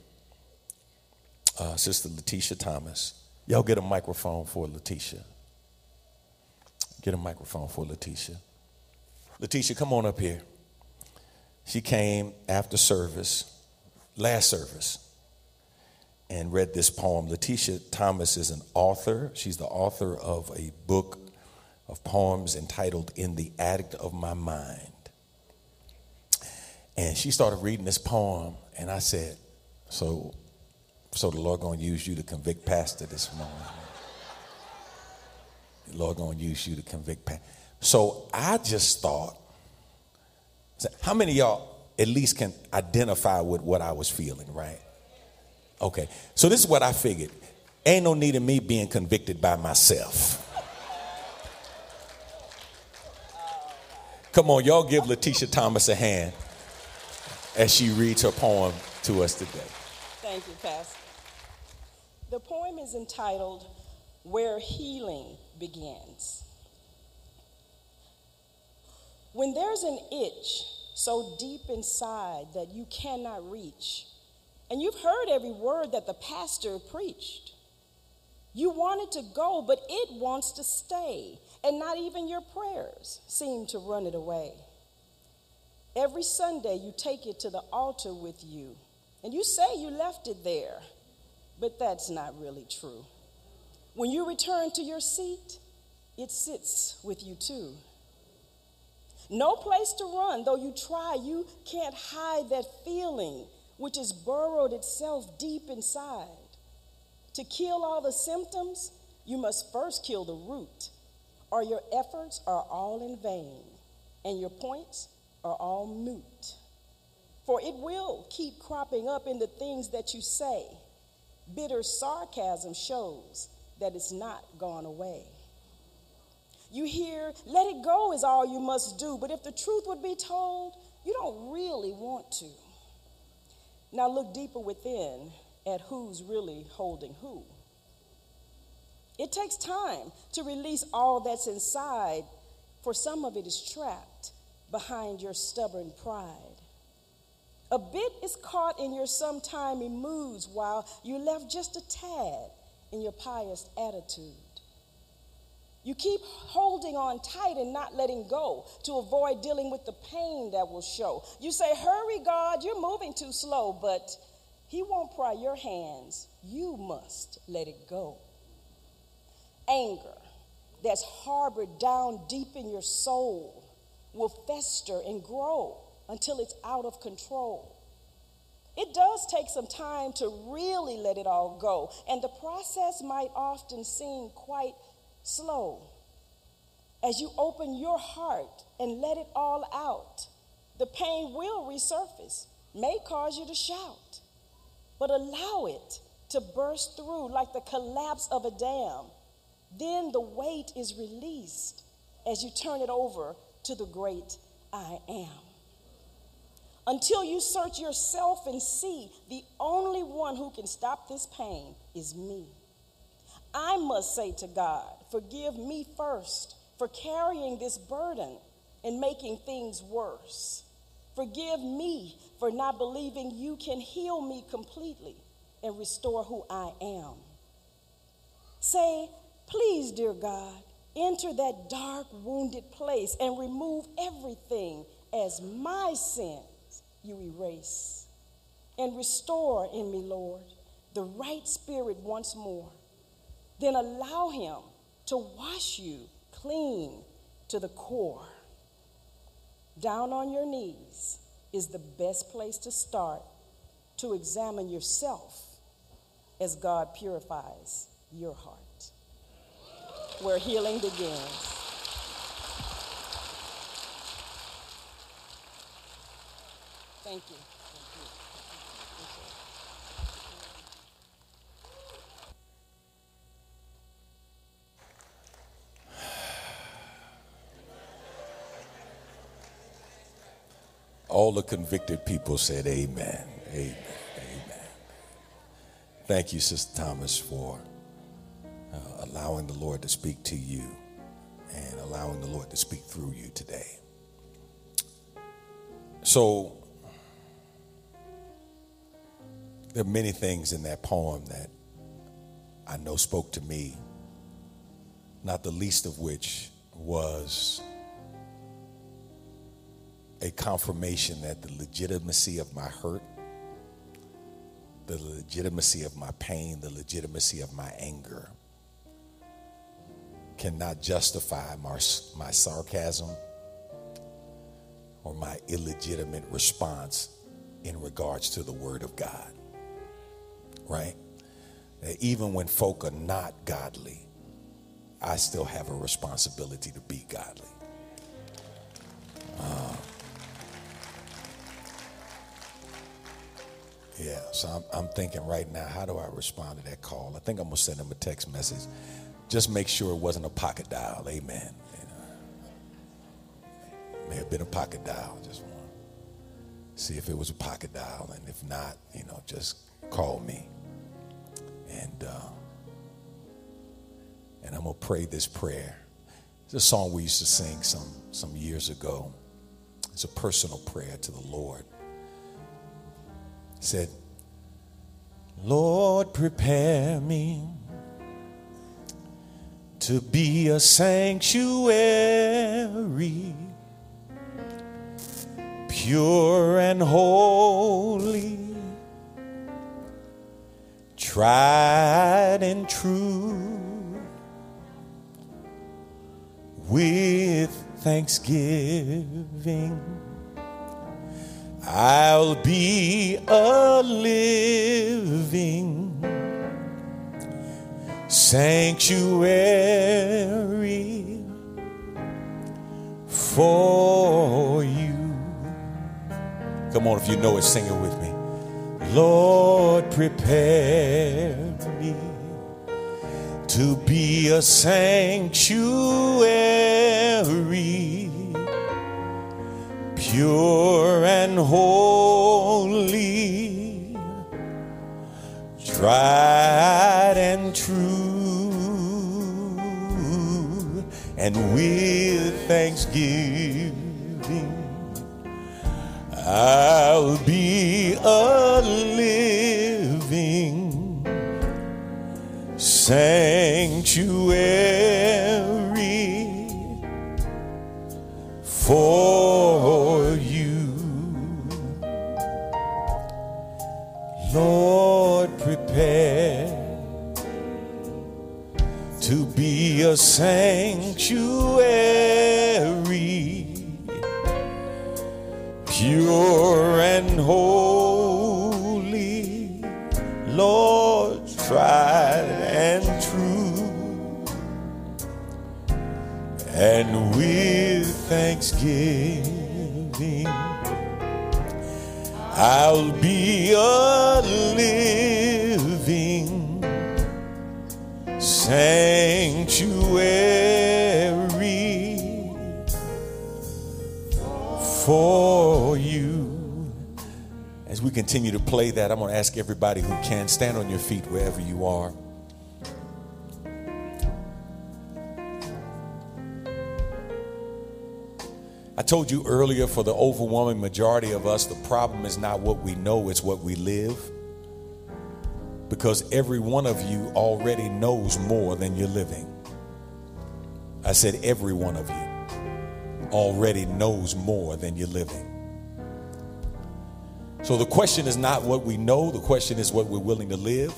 uh, Sister Letitia Thomas, y'all get a microphone for Letitia. Get a microphone for Letitia. Letitia, come on up here. She came after service, last service, and read this poem. Letitia Thomas is an author. She's the author of a book of poems entitled In the Attic of My Mind. And she started reading this poem, and I said, So, so the Lord gonna use you to convict Pastor this morning. The Lord gonna use you to convict Pastor. So I just thought, how many y'all at least can identify with what I was feeling, right? Okay. So this is what I figured. Ain't no need of me being convicted by myself. Come on, y'all give Letitia Thomas a hand as she reads her poem to us today. Thank you, Pastor. The poem is entitled Where Healing Begins. When there's an itch so deep inside that you cannot reach, and you've heard every word that the pastor preached, you want it to go, but it wants to stay, and not even your prayers seem to run it away. Every Sunday, you take it to the altar with you, and you say you left it there, but that's not really true. When you return to your seat, it sits with you too. No place to run, though you try, you can't hide that feeling which has burrowed itself deep inside. To kill all the symptoms, you must first kill the root, or your efforts are all in vain, and your points are all moot. For it will keep cropping up in the things that you say. Bitter sarcasm shows that it's not gone away. You hear, let it go is all you must do, but if the truth would be told, you don't really want to. Now look deeper within at who's really holding who. It takes time to release all that's inside, for some of it is trapped behind your stubborn pride. A bit is caught in your sometimey moods while you're left just a tad in your pious attitude. You keep holding on tight and not letting go to avoid dealing with the pain that will show. You say, Hurry, God, you're moving too slow, but He won't pry your hands. You must let it go. Anger that's harbored down deep in your soul will fester and grow until it's out of control. It does take some time to really let it all go, and the process might often seem quite slow. As you open your heart and let it all out, the pain will resurface, may cause you to shout, but allow it to burst through like the collapse of a dam. Then the weight is released as you turn it over to the great I am. Until you search yourself and see the only one who can stop this pain is me. I must say to God, Forgive me first for carrying this burden and making things worse. Forgive me for not believing you can heal me completely and restore who I am. Say, Please, dear God, enter that dark, wounded place and remove everything as my sins you erase. And restore in me, Lord, the right spirit once more then allow Him to wash you clean to the core. Down on your knees is the best place to start to examine yourself as God purifies your heart, where healing begins. Thank you. All the convicted people said, Amen. Amen. Amen. Thank you, Sister Thomas, for uh, allowing the Lord to speak to you and allowing the Lord to speak through you today. So, there are many things in that poem that I know spoke to me, not the least of which was a confirmation that the legitimacy of my hurt, the legitimacy of my pain, the legitimacy of my anger cannot justify my, my sarcasm or my illegitimate response in regards to the Word of God. Right? Even when folk are not godly, I still have a responsibility to be godly. Uh, yeah, so I'm, I'm thinking right now, how do I respond to that call? I think I'm going to send him a text message. Just make sure it wasn't a pocket dial. Amen. Know, may have been a pocket dial. Just want to see if it was a pocket dial. And if not, you know, just call me. And, uh, and I'm going to pray this prayer. It's a song we used to sing some, some years ago. It's a personal prayer to the Lord. It said, Lord, prepare me to be a sanctuary, pure and holy, tried and true, with thanksgiving. I'll be a living sanctuary for you. Come on, if you know it, sing it with me. Lord, prepare me to be a sanctuary, pure and holy, tried and true and with thanksgiving I'll be a living sanctuary for you. Lord, be a sanctuary, pure and holy, Lord, tried and true, and with thanksgiving, I'll be a living sanctuary for you. As we continue to play that, I'm going to ask everybody who can stand on your feet wherever you are. I told you earlier, for the overwhelming majority of us, the problem is not what we know, it's what we live because every one of you already knows more than you're living. I said, every one of you already knows more than you're living. So the question is not what we know, the question is what we're willing to live.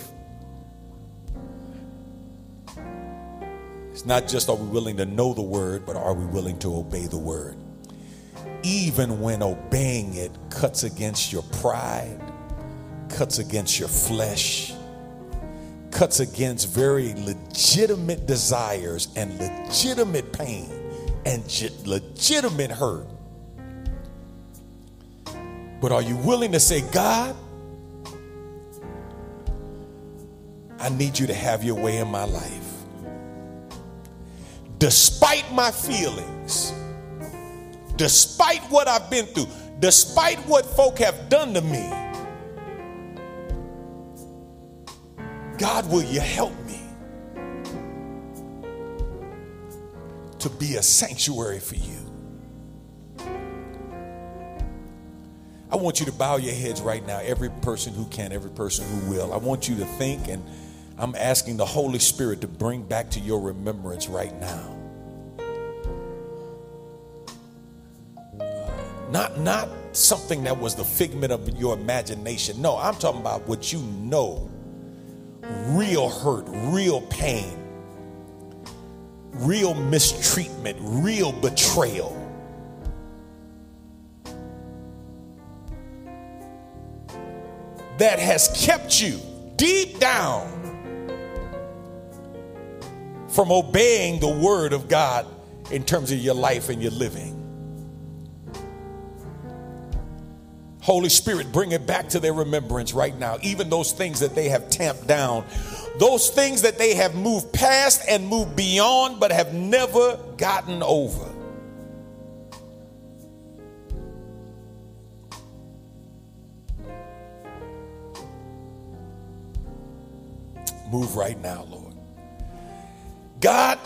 It's not just are we willing to know the word, but are we willing to obey the word? Even when obeying it cuts against your pride, cuts against your flesh, cuts against very legitimate desires and legitimate pain and legitimate hurt. But are you willing to say, God, I need you to have your way in my life? Despite my feelings, despite what I've been through, despite what folk have done to me, God, will you help me to be a sanctuary for you? I want you to bow your heads right now, every person who can, every person who will. I want you to think, and I'm asking the Holy Spirit to bring back to your remembrance right now. Uh, not, not something that was the figment of your imagination. No, I'm talking about what you know real hurt, real pain, real mistreatment, real betrayal. That has kept you deep down from obeying the word of God in terms of your life and your living. Holy Spirit, bring it back to their remembrance right now. Even those things that they have tamped down, those things that they have moved past and moved beyond, but have never gotten over. Move right now, Lord. God,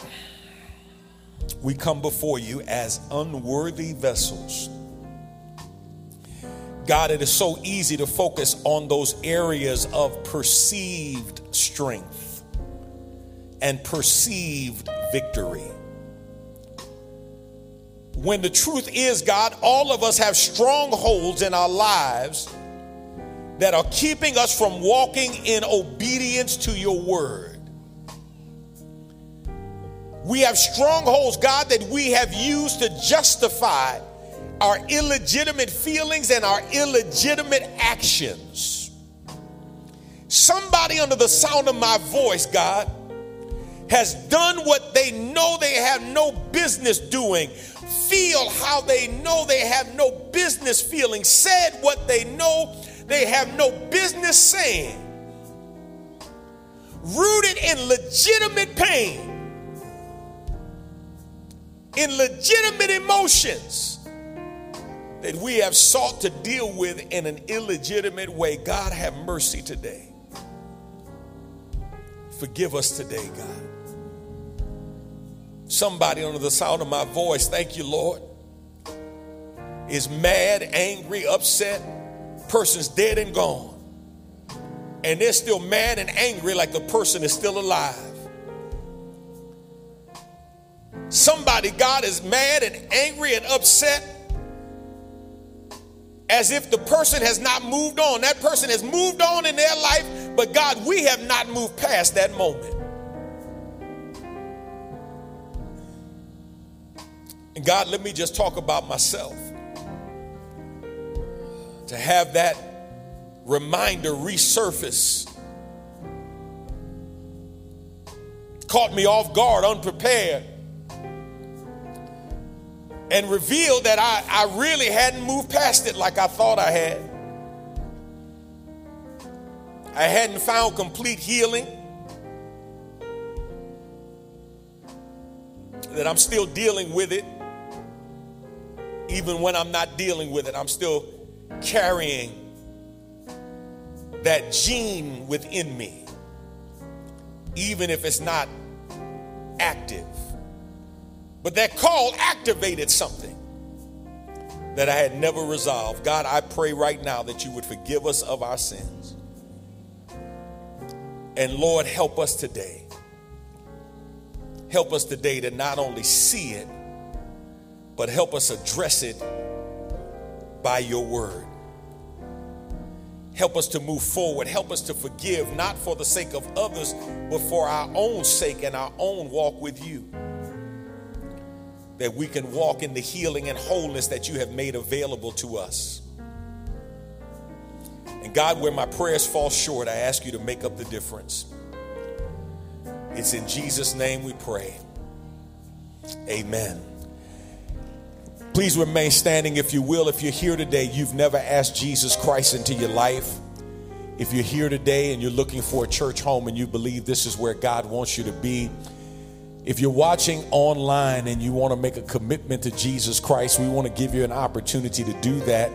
we come before you as unworthy vessels God, it is so easy to focus on those areas of perceived strength and perceived victory. When the truth is, God, all of us have strongholds in our lives that are keeping us from walking in obedience to your word. We have strongholds, God, that we have used to justify our illegitimate feelings and our illegitimate actions. Somebody under the sound of my voice, God, has done what they know they have no business doing, feel how they know they have no business feeling, said what they know they have no business saying, rooted in legitimate pain, in legitimate emotions that we have sought to deal with in an illegitimate way. God, have mercy today. Forgive us today, God. Somebody under the sound of my voice, thank you, Lord, is mad, angry, upset. Person's dead and gone. And they're still mad and angry like the person is still alive. Somebody, God, is mad and angry and upset as if the person has not moved on. That person has moved on in their life, but God, we have not moved past that moment. And God, let me just talk about myself. To have that reminder resurface caught me off guard, unprepared and revealed that I, I really hadn't moved past it like I thought I had. I hadn't found complete healing. That I'm still dealing with it. Even when I'm not dealing with it, I'm still carrying that gene within me, even if it's not active. But that call activated something that I had never resolved. God, I pray right now that you would forgive us of our sins. And Lord, help us today. Help us today to not only see it, but help us address it by your word. Help us to move forward. Help us to forgive, not for the sake of others, but for our own sake and our own walk with you that we can walk in the healing and wholeness that you have made available to us. And God, where my prayers fall short, I ask you to make up the difference. It's in Jesus' name we pray. Amen. Please remain standing if you will. If you're here today, you've never asked Jesus Christ into your life. If you're here today and you're looking for a church home and you believe this is where God wants you to be, if you're watching online and you want to make a commitment to Jesus Christ, we want to give you an opportunity to do that.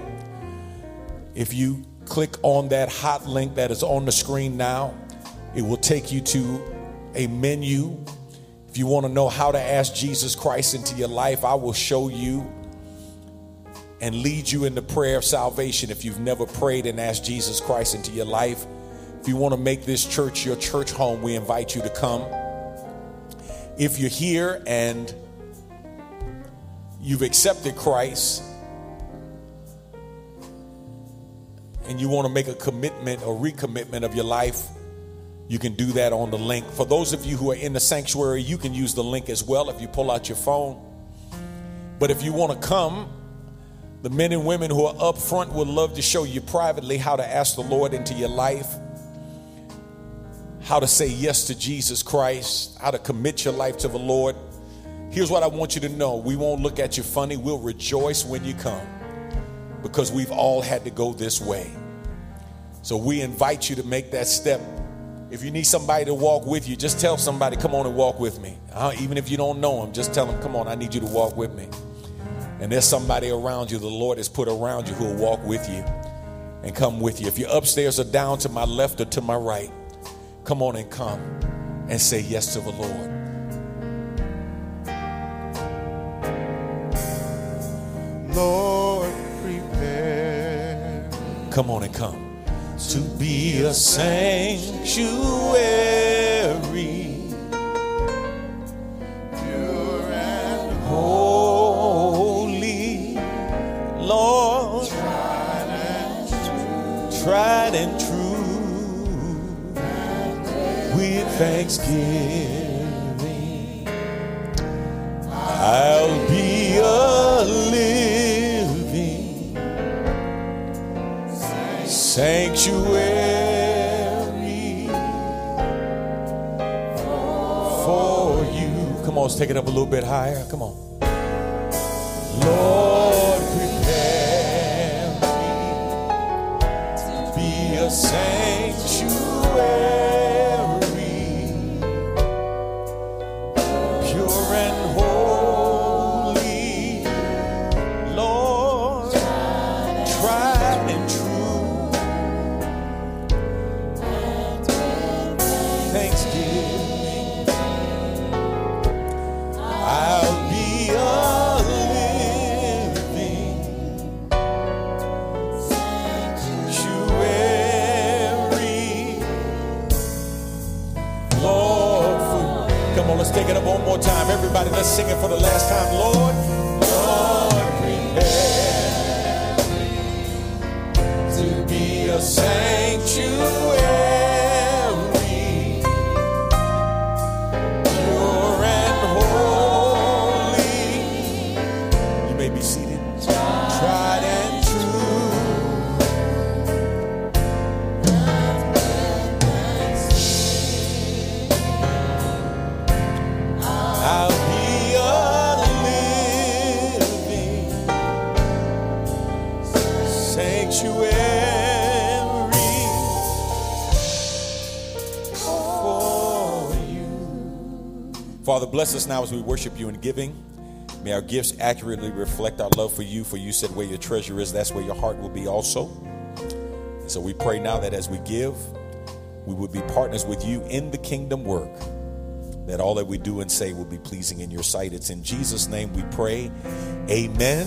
If you click on that hot link that is on the screen now, it will take you to a menu. If you want to know how to ask Jesus Christ into your life, I will show you and lead you in the prayer of salvation if you've never prayed and asked Jesus Christ into your life. If you want to make this church your church home, we invite you to come. If you're here and you've accepted Christ and you want to make a commitment or recommitment of your life, you can do that on the link. For those of you who are in the sanctuary, you can use the link as well if you pull out your phone. But if you want to come, the men and women who are up front would love to show you privately how to ask the Lord into your life, how to say yes to Jesus Christ, how to commit your life to the Lord. Here's what I want you to know we won't look at you funny, we'll rejoice when you come because we've all had to go this way. So we invite you to make that step. If you need somebody to walk with you, just tell somebody, come on and walk with me. Uh, even if you don't know them, just tell them, come on, I need you to walk with me. And there's somebody around you the Lord has put around you who will walk with you and come with you. If you're upstairs or down to my left or to my right, come on and come and say yes to the Lord. Lord, prepare Come on and come. To be a sanctuary, pure and holy, Lord, tried and true, with thanksgiving. I'll be a living sanctuary for you. Come on, let's take it up a little bit higher. Come on. Lord, prepare me to be a sanctuary, Everybody, let's sing it for the last time. Lord, Lord, bless us now as we worship you in giving. May our gifts accurately reflect our love for you, for you said where your treasure is, that's where your heart will be also. And so we pray now that as we give, we would be partners with you in the kingdom work that all that we do and say will be pleasing in your sight. It's in Jesus' name we pray. Amen